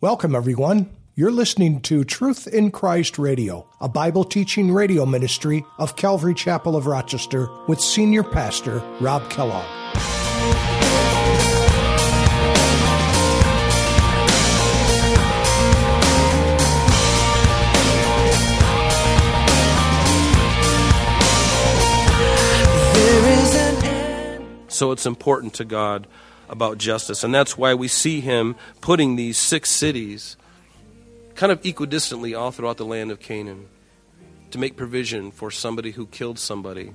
Welcome, everyone. You're listening to Truth in Christ Radio, a Bible teaching radio ministry of Calvary Chapel of Rochester with Senior Pastor Rob Kellogg. So it's important to God about justice. And that's why we see him putting these six cities kind of equidistantly all throughout the land of Canaan to make provision for somebody who killed somebody,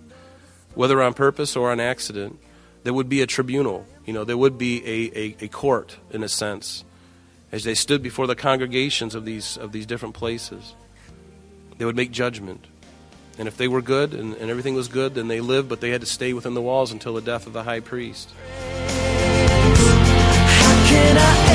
whether on purpose or on accident. There would be a tribunal, you know, there would be a, a, a court, in a sense, as they stood before the congregations of these, of these different places. They would make judgment. And if they were good and, and everything was good, then they lived, but they had to stay within the walls until the death of the high priest. Can I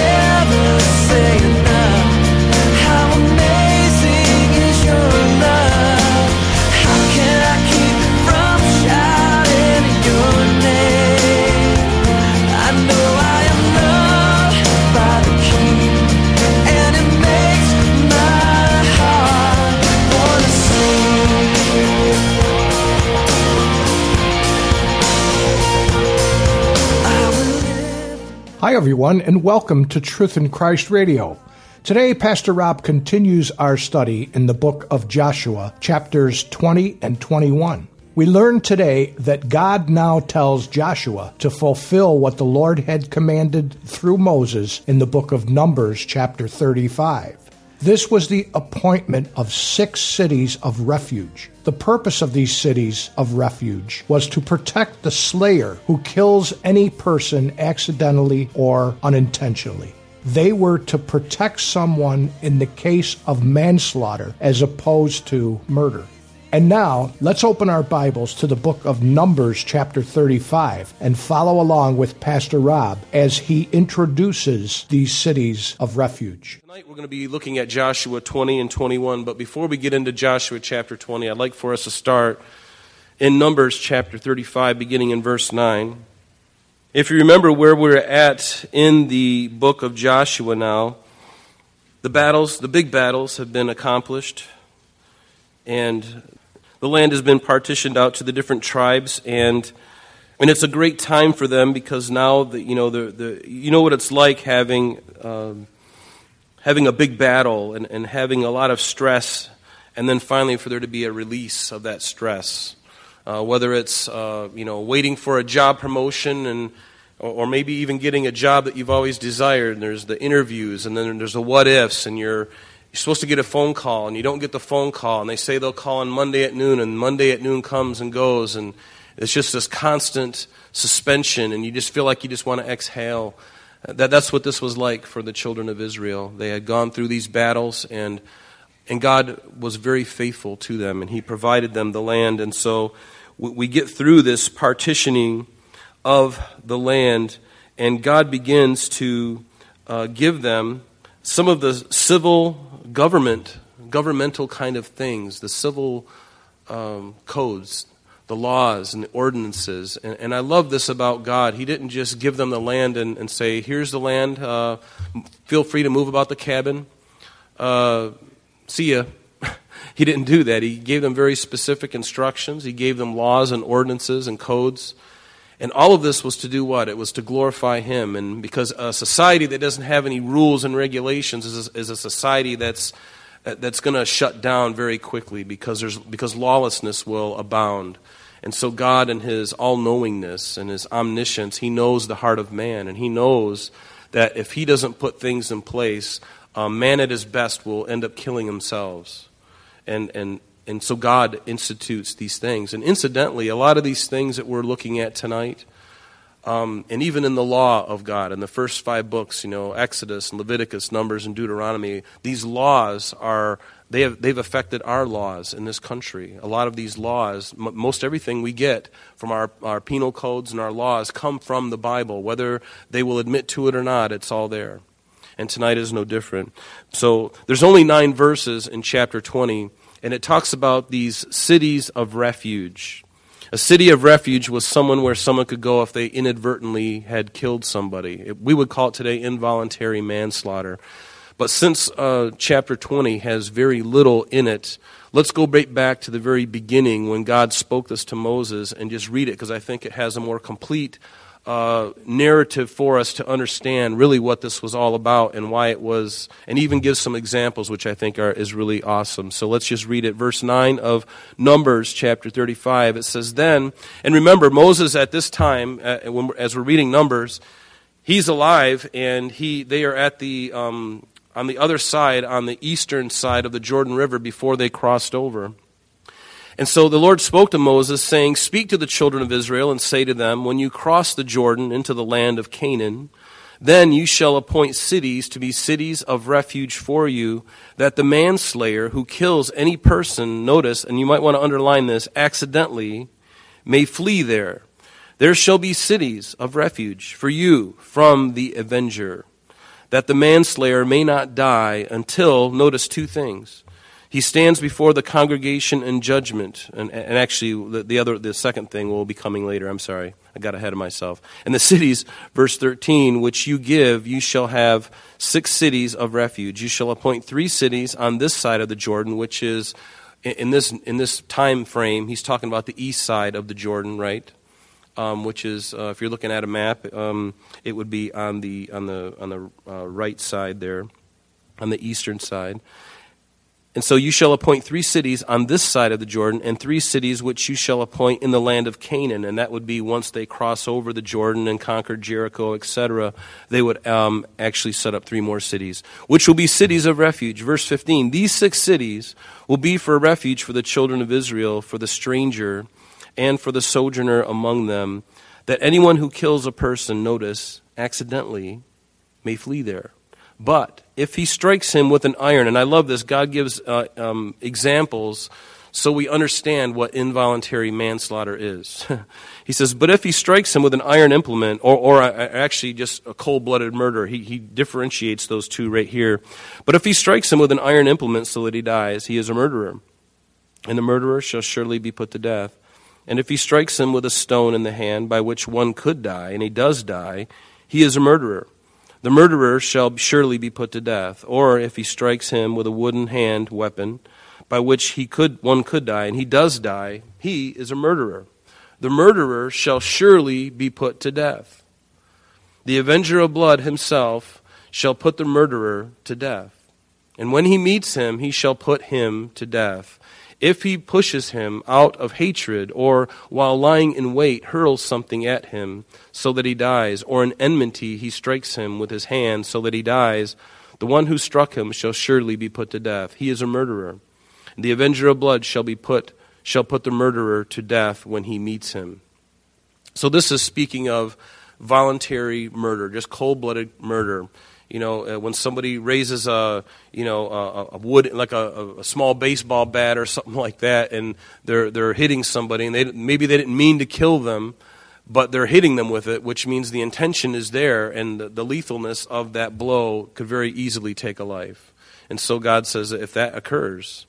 Hi, everyone, and welcome to Truth in Christ Radio. Today, Pastor Rob continues our study in the book of Joshua, chapters 20 and 21. We learn today that God now tells Joshua to fulfill what the Lord had commanded through Moses in the book of Numbers, chapter 35. This was the appointment of six cities of refuge. The purpose of these cities of refuge was to protect the slayer who kills any person accidentally or unintentionally. They were to protect someone in the case of manslaughter as opposed to murder. And now, let's open our Bibles to the book of Numbers, chapter 35, and follow along with Pastor Rob as he introduces these cities of refuge. Tonight, we're going to be looking at Joshua 20 and 21, but before we get into Joshua chapter 20, I'd like for us to start in Numbers chapter 35, beginning in verse 9. If you remember where we're at in the book of Joshua now, the battles, the big battles, have been accomplished. And the land has been partitioned out to the different tribes, and and it's a great time for them because now the, you know the, the you know what it's like having um, having a big battle and, and having a lot of stress, and then finally for there to be a release of that stress, uh, whether it's uh, you know waiting for a job promotion and or maybe even getting a job that you've always desired. And there's the interviews, and then there's the what ifs, and you're you're supposed to get a phone call and you don't get the phone call and they say they'll call on Monday at noon and Monday at noon comes and goes and it's just this constant suspension and you just feel like you just want to exhale. That, that's what this was like for the children of Israel. They had gone through these battles and and God was very faithful to them and he provided them the land and so we, we get through this partitioning of the land and God begins to uh, give them some of the civil government, governmental kind of things, the civil um, codes, the laws and the ordinances. And, and, I love this about God. He didn't just give them the land and, and say, here's the land, uh, feel free to move about the cabin. Uh, see ya. he didn't do that. He gave them very specific instructions, he gave them laws and ordinances and codes. And all of this was to do what? It was to glorify Him. And because a society that doesn't have any rules and regulations is a, is a society that's, that's going to shut down very quickly because, there's, because lawlessness will abound. And so, God, in His all knowingness and His omniscience, He knows the heart of man. And He knows that if He doesn't put things in place, um, man at his best will end up killing themselves. And, and, and so God institutes these things. And incidentally, a lot of these things that we're looking at tonight, um, and even in the law of God, in the first five books, you know, Exodus, and Leviticus, Numbers, and Deuteronomy, these laws are, they have, they've affected our laws in this country. A lot of these laws, m- most everything we get from our, our penal codes and our laws come from the Bible. Whether they will admit to it or not, it's all there. And tonight is no different. So there's only nine verses in chapter 20 and it talks about these cities of refuge. A city of refuge was someone where someone could go if they inadvertently had killed somebody. We would call it today involuntary manslaughter. But since uh, chapter 20 has very little in it, let's go right back to the very beginning when God spoke this to Moses and just read it because I think it has a more complete uh, narrative for us to understand really what this was all about and why it was, and even give some examples, which I think are, is really awesome. So let's just read it. Verse 9 of Numbers chapter 35. It says, Then, and remember, Moses at this time, uh, when, as we're reading Numbers, he's alive and he, they are at the, um, on the other side, on the eastern side of the Jordan River before they crossed over. And so the Lord spoke to Moses, saying, Speak to the children of Israel and say to them, When you cross the Jordan into the land of Canaan, then you shall appoint cities to be cities of refuge for you, that the manslayer who kills any person, notice, and you might want to underline this, accidentally, may flee there. There shall be cities of refuge for you from the avenger, that the manslayer may not die until, notice two things he stands before the congregation in judgment. And, and actually, the, the, other, the second thing will be coming later. I'm sorry. I got ahead of myself. And the cities, verse 13, which you give, you shall have six cities of refuge. You shall appoint three cities on this side of the Jordan, which is, in this, in this time frame, he's talking about the east side of the Jordan, right? Um, which is, uh, if you're looking at a map, um, it would be on the, on the, on the uh, right side there, on the eastern side. And so you shall appoint three cities on this side of the Jordan, and three cities which you shall appoint in the land of Canaan. And that would be once they cross over the Jordan and conquer Jericho, etc., they would um, actually set up three more cities, which will be cities of refuge. Verse 15 These six cities will be for a refuge for the children of Israel, for the stranger, and for the sojourner among them, that anyone who kills a person, notice, accidentally, may flee there. But if he strikes him with an iron, and I love this, God gives uh, um, examples so we understand what involuntary manslaughter is. he says, But if he strikes him with an iron implement, or, or uh, actually just a cold blooded murder, he, he differentiates those two right here. But if he strikes him with an iron implement so that he dies, he is a murderer. And the murderer shall surely be put to death. And if he strikes him with a stone in the hand by which one could die, and he does die, he is a murderer the murderer shall surely be put to death, or if he strikes him with a wooden hand weapon, by which he could one could die, and he does die, he is a murderer. The murderer shall surely be put to death. The avenger of blood himself shall put the murderer to death. And when he meets him, he shall put him to death. If he pushes him out of hatred, or while lying in wait hurls something at him so that he dies, or in enmity he strikes him with his hand so that he dies, the one who struck him shall surely be put to death. He is a murderer. The avenger of blood shall be put shall put the murderer to death when he meets him. So this is speaking of voluntary murder, just cold-blooded murder you know, uh, when somebody raises a, you know, a, a wood like a, a, small baseball bat or something like that, and they're they're hitting somebody, and they maybe they didn't mean to kill them, but they're hitting them with it, which means the intention is there, and the, the lethalness of that blow could very easily take a life. And so God says that if that occurs,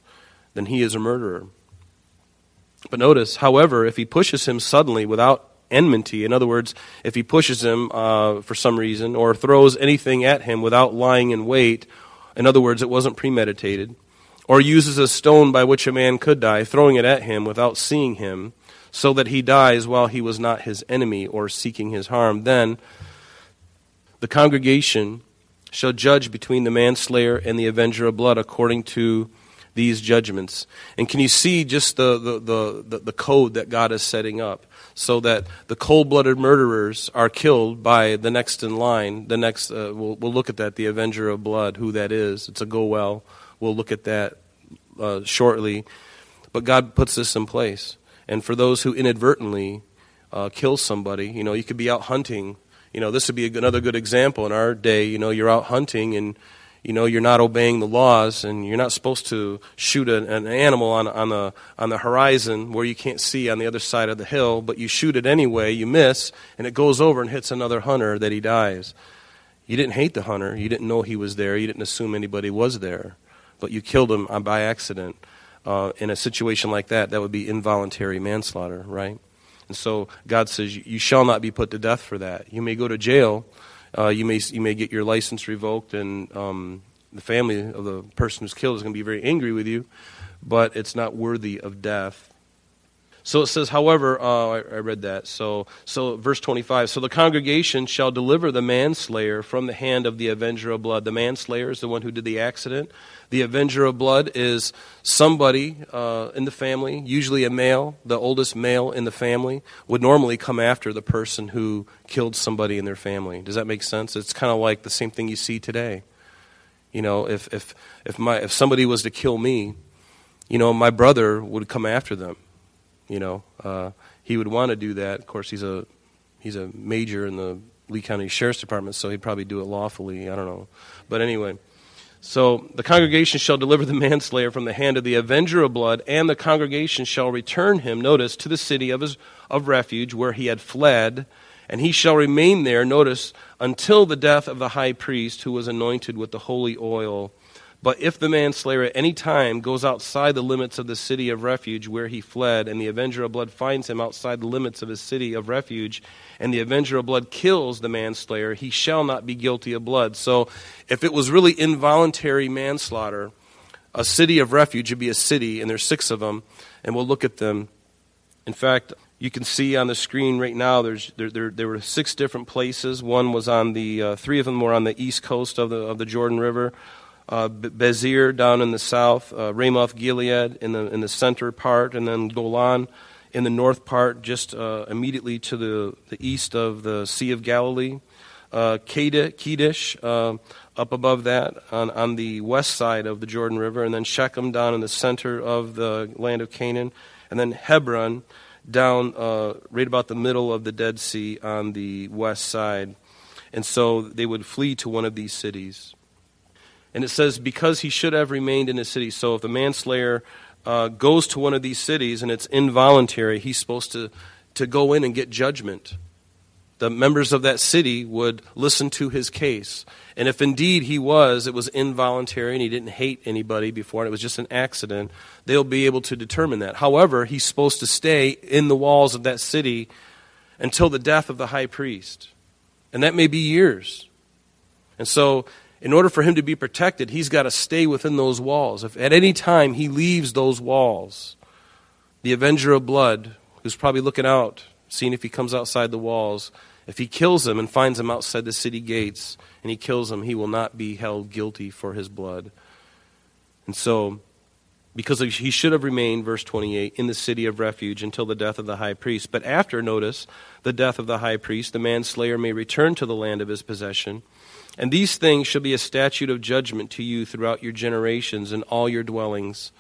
then he is a murderer. But notice, however, if he pushes him suddenly without enmity. In other words, if he pushes him uh, for some reason or throws anything at him without lying in wait, in other words, it wasn't premeditated, or uses a stone by which a man could die, throwing it at him without seeing him, so that he dies while he was not his enemy or seeking his harm, then the congregation shall judge between the manslayer and the avenger of blood according to these judgments. And can you see just the, the, the, the, code that God is setting up? so that the cold blooded murderers are killed by the next in line. The next, uh, we'll, we'll look at that, the Avenger of Blood, who that is. It's a goel. We'll look at that uh, shortly. But God puts this in place. And for those who inadvertently uh, kill somebody, you know, you could be out hunting. You know, this would be another good example in our day. You know, you're out hunting and you know you're not obeying the laws and you're not supposed to shoot an, an, animal on, on, the, on the horizon where you can't see on the other side of the hill but you shoot it anyway you miss and it goes over and hits another hunter that he dies. You didn't hate the hunter. You didn't know he was there. You didn't assume anybody was there but you killed him uh, by accident uh, in a situation like that that would be involuntary manslaughter right? And so god says you shall not be put to death for that. You may go to jail uh, you may you may get your license revoked and um, the family of the person who's killed is going to be very angry with you, but it's not worthy of death. So it says, however, uh, I, I, read that. So, so verse 25. So the congregation shall deliver the manslayer from the hand of the avenger of blood. The manslayer is the one who did the accident. The avenger of blood is somebody uh, in the family, usually a male, the oldest male in the family, would normally come after the person who killed somebody in their family. Does that make sense? It's kind of like the same thing you see today. You know, if, if, if, my, if somebody was to kill me, you know, my brother would come after them you know, uh, he would want to do that. Of course, he's a he's a major in the Lee County Sheriff's Department, so he'd probably do it lawfully. I don't know, but anyway. So the congregation shall deliver the manslayer from the hand of the avenger of blood, and the congregation shall return him, notice, to the city of his of refuge where he had fled, and he shall remain there, notice, until the death of the high priest who was anointed with the holy oil. But if the manslayer at any time goes outside the limits of the city of refuge where he fled, and the avenger of blood finds him outside the limits of his city of refuge, and the avenger of blood kills the manslayer, he shall not be guilty of blood. So if it was really involuntary manslaughter, a city of refuge would be a city, and there's six of them, and we'll look at them. In fact, you can see on the screen right now there's there, there, there were six different places one was on the uh, three of them were on the east coast of the of the jordan river uh, Bezer down in the south, uh, Ramoth Gilead in the, in the center part, and then Golan in the north part, just uh, immediately to the, the east of the Sea of Galilee. Uh, Kedesh uh, up above that on, on the west side of the Jordan River, and then Shechem down in the center of the land of Canaan, and then Hebron down uh, right about the middle of the Dead Sea on the west side. And so they would flee to one of these cities. And it says, because he should have remained in his city. So if the manslayer uh, goes to one of these cities and it's involuntary, he's supposed to, to go in and get judgment. The members of that city would listen to his case. And if indeed he was, it was involuntary and he didn't hate anybody before and it was just an accident, they'll be able to determine that. However, he's supposed to stay in the walls of that city until the death of the high priest. And that may be years. And so in order for him to be protected, he's got to stay within those walls. If at any time he leaves those walls, the avenger of blood, who's probably looking out, seeing if he comes outside the walls, if he kills him and finds him outside the city gates and he kills him, he will not be held guilty for his blood. And so, because he should have remained, verse 28, in the city of refuge until the death of the high priest. But after, notice, the death of the high priest, the manslayer may return to the land of his possession and these things shall be a statute of judgment to you throughout your generations and all your dwellings.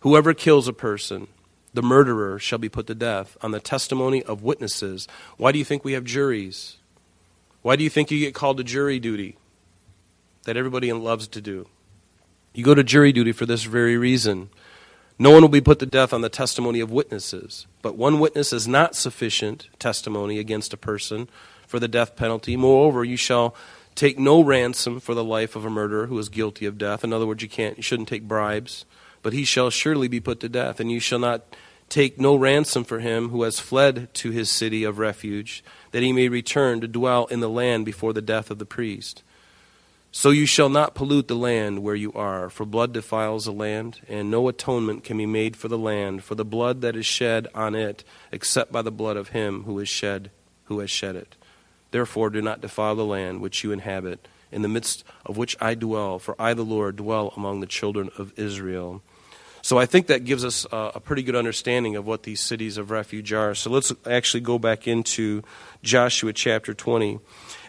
Whoever kills a person, the murderer, shall be put to death on the testimony of witnesses. Why do you think we have juries? Why do you think you get called to jury duty? That everybody loves to do. You go to jury duty for this very reason. No one will be put to death on the testimony of witnesses. But one witness is not sufficient testimony against a person for the death penalty. Moreover, you shall Take no ransom for the life of a murderer who is guilty of death. In other words, you can't you shouldn't take bribes, but he shall surely be put to death, and you shall not take no ransom for him who has fled to his city of refuge, that he may return to dwell in the land before the death of the priest. So you shall not pollute the land where you are, for blood defiles the land, and no atonement can be made for the land for the blood that is shed on it, except by the blood of him who is shed, who has shed it. Therefore, do not defile the land which you inhabit, in the midst of which I dwell, for I, the Lord, dwell among the children of Israel. So I think that gives us a, pretty good understanding of what these cities of refuge are. So let's actually go back into Joshua chapter 20.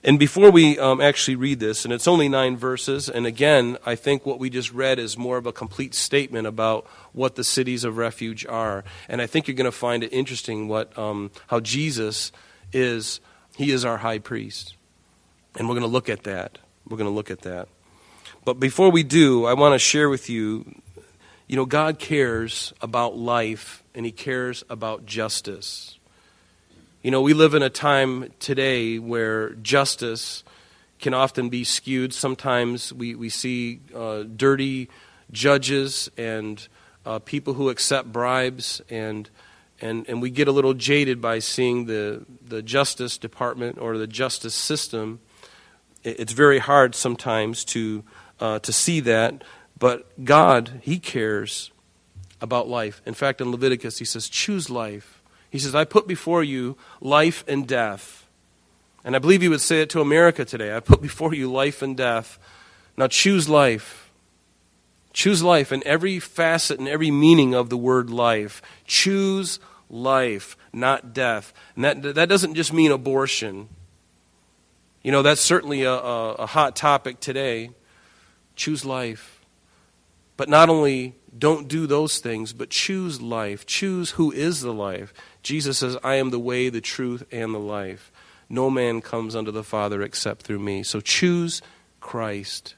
And before we um, actually read this, and it's only nine verses, and again, I think what we just read is more of a complete statement about what the cities of refuge are. And I think you're going to find it interesting what um, how Jesus is he is our high priest. And we're going to look at that. We're going to look at that. But before we do, I want to share with you you know, God cares about life and He cares about justice. You know, we live in a time today where justice can often be skewed. Sometimes we, we see uh, dirty judges and uh, people who accept bribes and and, and we get a little jaded by seeing the, the Justice Department or the justice system. It's very hard sometimes to uh, to see that. But God, He cares about life. In fact, in Leviticus, He says, choose life. He says, I put before you life and death. And I believe He would say it to America today I put before you life and death. Now choose life. Choose life in every facet and every meaning of the word life. Choose life, not death. And that, that doesn't just mean abortion. You know, that's certainly a, a, a hot topic today. Choose life. But not only don't do those things, but choose life. Choose who is the life. Jesus says, I am the way, the truth, and the life. No man comes unto the Father except through me. So choose Christ.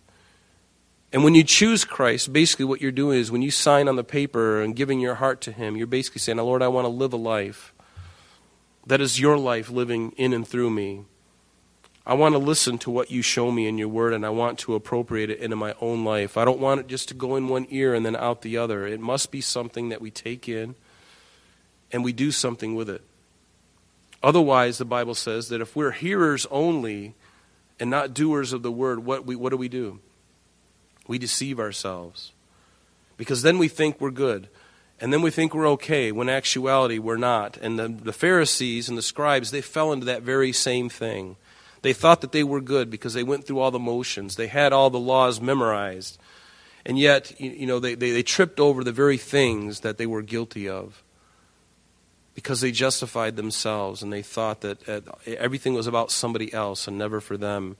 And when you choose Christ, basically what you're doing is when you sign on the paper and giving your heart to Him, you're basically saying, Lord, I want to live a life that is your life living in and through me. I want to listen to what you show me in your word and I want to appropriate it into my own life. I don't want it just to go in one ear and then out the other. It must be something that we take in and we do something with it. Otherwise, the Bible says that if we're hearers only and not doers of the word, what, we, what do we do? We deceive ourselves. Because then we think we're good. And then we think we're okay, when actuality we're not. And the, the Pharisees and the scribes, they fell into that very same thing. They thought that they were good because they went through all the motions, they had all the laws memorized. And yet, you know, they, they, they tripped over the very things that they were guilty of because they justified themselves and they thought that uh, everything was about somebody else and never for them.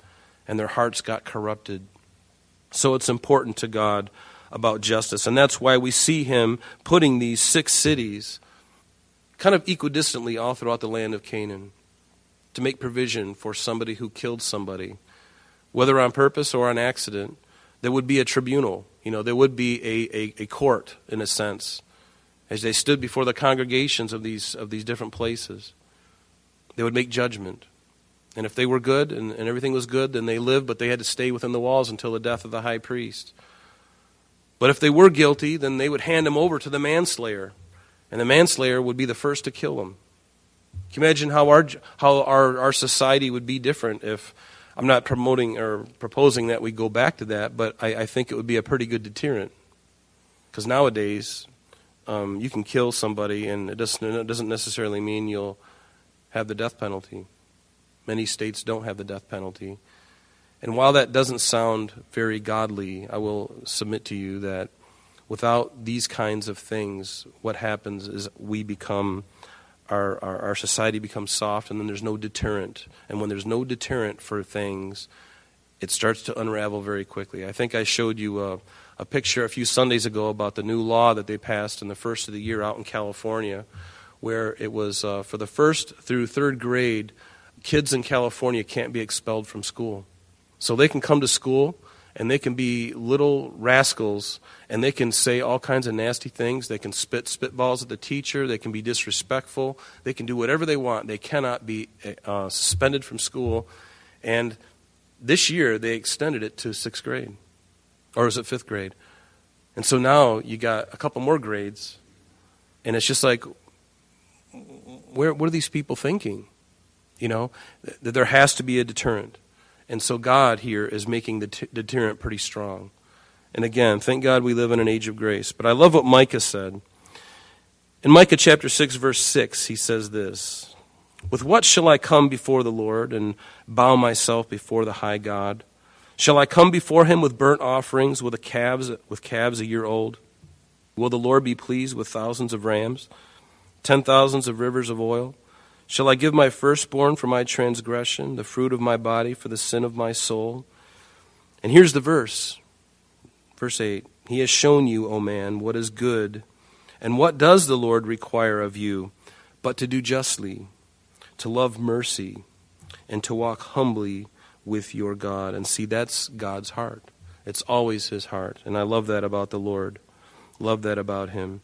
And their hearts got corrupted. So it's important to God about justice. And that's why we see him putting these six cities kind of equidistantly all throughout the land of Canaan to make provision for somebody who killed somebody, whether on purpose or on accident. There would be a tribunal, you know, there would be a, a, a court, in a sense, as they stood before the congregations of these, of these different places. They would make judgment. And if they were good and, and everything was good, then they lived, but they had to stay within the walls until the death of the high priest. But if they were guilty, then they would hand them over to the manslayer, and the manslayer would be the first to kill them. Can you imagine how our, how our, our society would be different if I'm not promoting or proposing that we go back to that, but I, I think it would be a pretty good deterrent. Because nowadays, um, you can kill somebody, and it doesn't, it doesn't necessarily mean you'll have the death penalty. Many states don't have the death penalty. And while that doesn't sound very godly, I will submit to you that without these kinds of things, what happens is we become, our, our, our, society becomes soft, and then there's no deterrent. And when there's no deterrent for things, it starts to unravel very quickly. I think I showed you a, a picture a few Sundays ago about the new law that they passed in the first of the year out in California, where it was uh, for the first through third grade kids in California can't be expelled from school. So they can come to school and they can be little rascals and they can say all kinds of nasty things. They can spit spitballs at the teacher. They can be disrespectful. They can do whatever they want. They cannot be uh, suspended from school. And this year they extended it to sixth grade. Or is it fifth grade? And so now you got a couple more grades. And it's just like, where, what are these people thinking? You know, that there has to be a deterrent. And so God here is making the t- deterrent pretty strong. And again, thank God we live in an age of grace. But I love what Micah said. In Micah chapter 6, verse 6, he says this With what shall I come before the Lord and bow myself before the high God? Shall I come before him with burnt offerings, with, calves, with calves a year old? Will the Lord be pleased with thousands of rams, ten thousands of rivers of oil? Shall I give my firstborn for my transgression, the fruit of my body for the sin of my soul? And here's the verse. Verse 8 He has shown you, O man, what is good. And what does the Lord require of you but to do justly, to love mercy, and to walk humbly with your God? And see, that's God's heart. It's always his heart. And I love that about the Lord. Love that about him.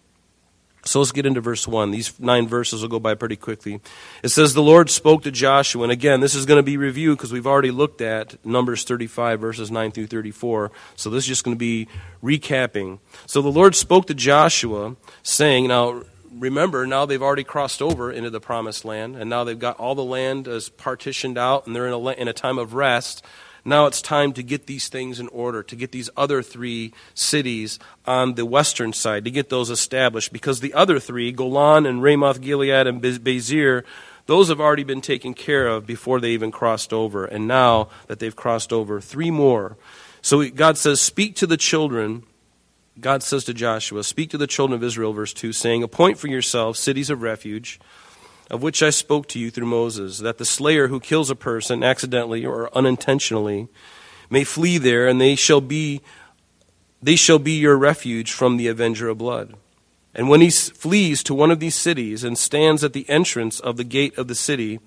So let's get into verse 1. These nine verses will go by pretty quickly. It says, The Lord spoke to Joshua. And again, this is going to be reviewed because we've already looked at Numbers 35, verses 9 through 34. So this is just going to be recapping. So the Lord spoke to Joshua, saying, Now, remember, now they've already crossed over into the promised land, and now they've got all the land as partitioned out, and they're in a, in a time of rest. Now it's time to get these things in order, to get these other three cities on the western side, to get those established, because the other three, Golan and Ramoth Gilead and Bezer, those have already been taken care of before they even crossed over. And now that they've crossed over, three more. So God says, Speak to the children. God says to Joshua, Speak to the children of Israel, verse 2, saying, Appoint for yourselves cities of refuge of which I spoke to you through Moses, that the slayer who kills a person accidentally or unintentionally may flee there, and they shall be they shall be your refuge from the avenger of blood. And when he flees to one of these cities and stands at the entrance of the gate of the city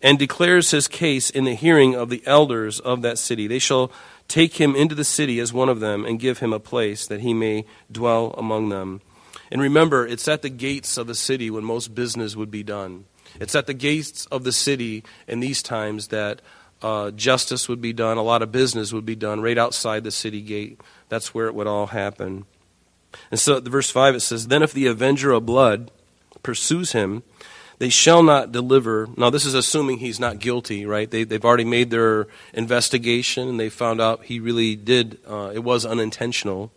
and declares his case in the hearing of the elders of that city, they shall take him into the city as one of them and give him a place that he may dwell among them. And remember, it's at the gates of the city when most business would be done. It's at the gates of the city in these times that uh, justice would be done, a lot of business would be done right outside the city gate. That's where it would all happen. And so, the verse 5 it says, Then if the avenger of blood pursues him, they shall not deliver. Now, this is assuming he's not guilty, right? They, have already made their investigation and they found out he really did, uh, it was unintentional.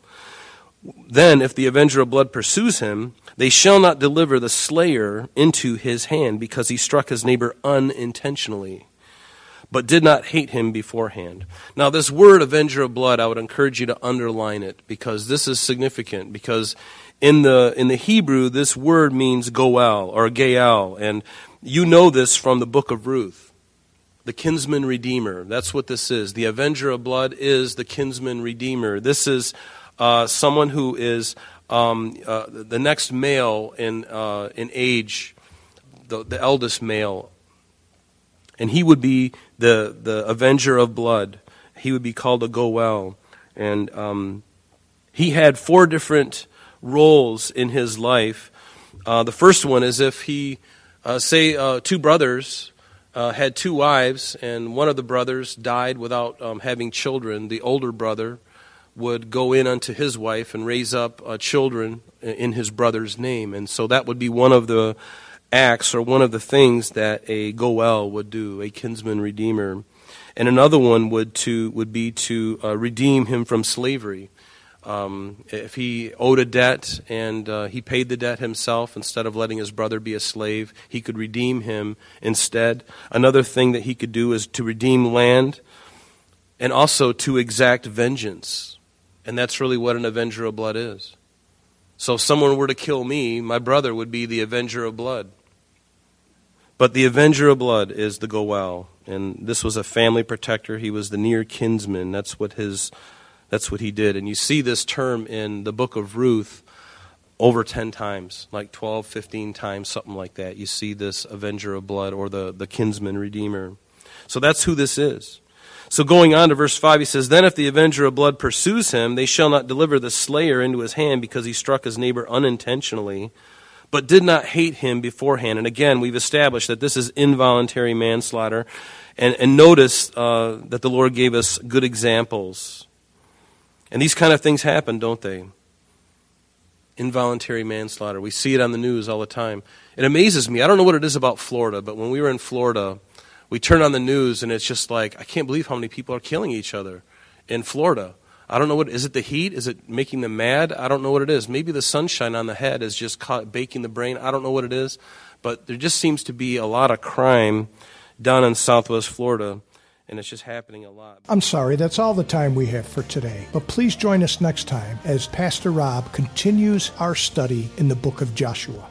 Then, if the avenger of blood pursues him, they shall not deliver the slayer into his hand because he struck his neighbor unintentionally, but did not hate him beforehand. Now, this word avenger of blood, I would encourage you to underline it because this is significant. Because in the, in the Hebrew, this word means goel or gael, and you know this from the book of Ruth. The kinsman redeemer. That's what this is. The avenger of blood is the kinsman redeemer. This is uh, someone who is um, uh, the next male in, uh, in age, the, the eldest male, and he would be the, the avenger of blood. He would be called a Goel. And um, he had four different roles in his life. Uh, the first one is if he, uh, say, uh, two brothers had two wives, and one of the brothers died without um, having children, the older brother would go in unto his wife and raise up uh, children in his brother's name. And so that would be one of the acts or one of the things that a goel would do, a kinsman redeemer. And another one would to would be to uh, redeem him from slavery. Um, if he owed a debt and uh, he paid the debt himself instead of letting his brother be a slave, he could redeem him instead. Another thing that he could do is to redeem land and also to exact vengeance. And that's really what an avenger of blood is. So if someone were to kill me, my brother would be the avenger of blood. But the avenger of blood is the Goel, and this was a family protector. He was the near kinsman. That's what his that's what he did. And you see this term in the book of Ruth over 10 times, like 12, 15 times, something like that. You see this avenger of blood or the, the kinsman redeemer. So that's who this is. So going on to verse 5, he says, Then if the avenger of blood pursues him, they shall not deliver the slayer into his hand because he struck his neighbor unintentionally, but did not hate him beforehand. And again, we've established that this is involuntary manslaughter. And, and notice uh, that the Lord gave us good examples. And these kind of things happen, don't they? Involuntary manslaughter. We see it on the news all the time. It amazes me. I don't know what it is about Florida, but when we were in Florida, we turn on the news and it's just like I can't believe how many people are killing each other in Florida. I don't know what is it the heat? Is it making them mad? I don't know what it is. Maybe the sunshine on the head is just caught, baking the brain. I don't know what it is, but there just seems to be a lot of crime down in Southwest Florida and it's just happening a lot. I'm sorry, that's all the time we have for today. But please join us next time as Pastor Rob continues our study in the book of Joshua.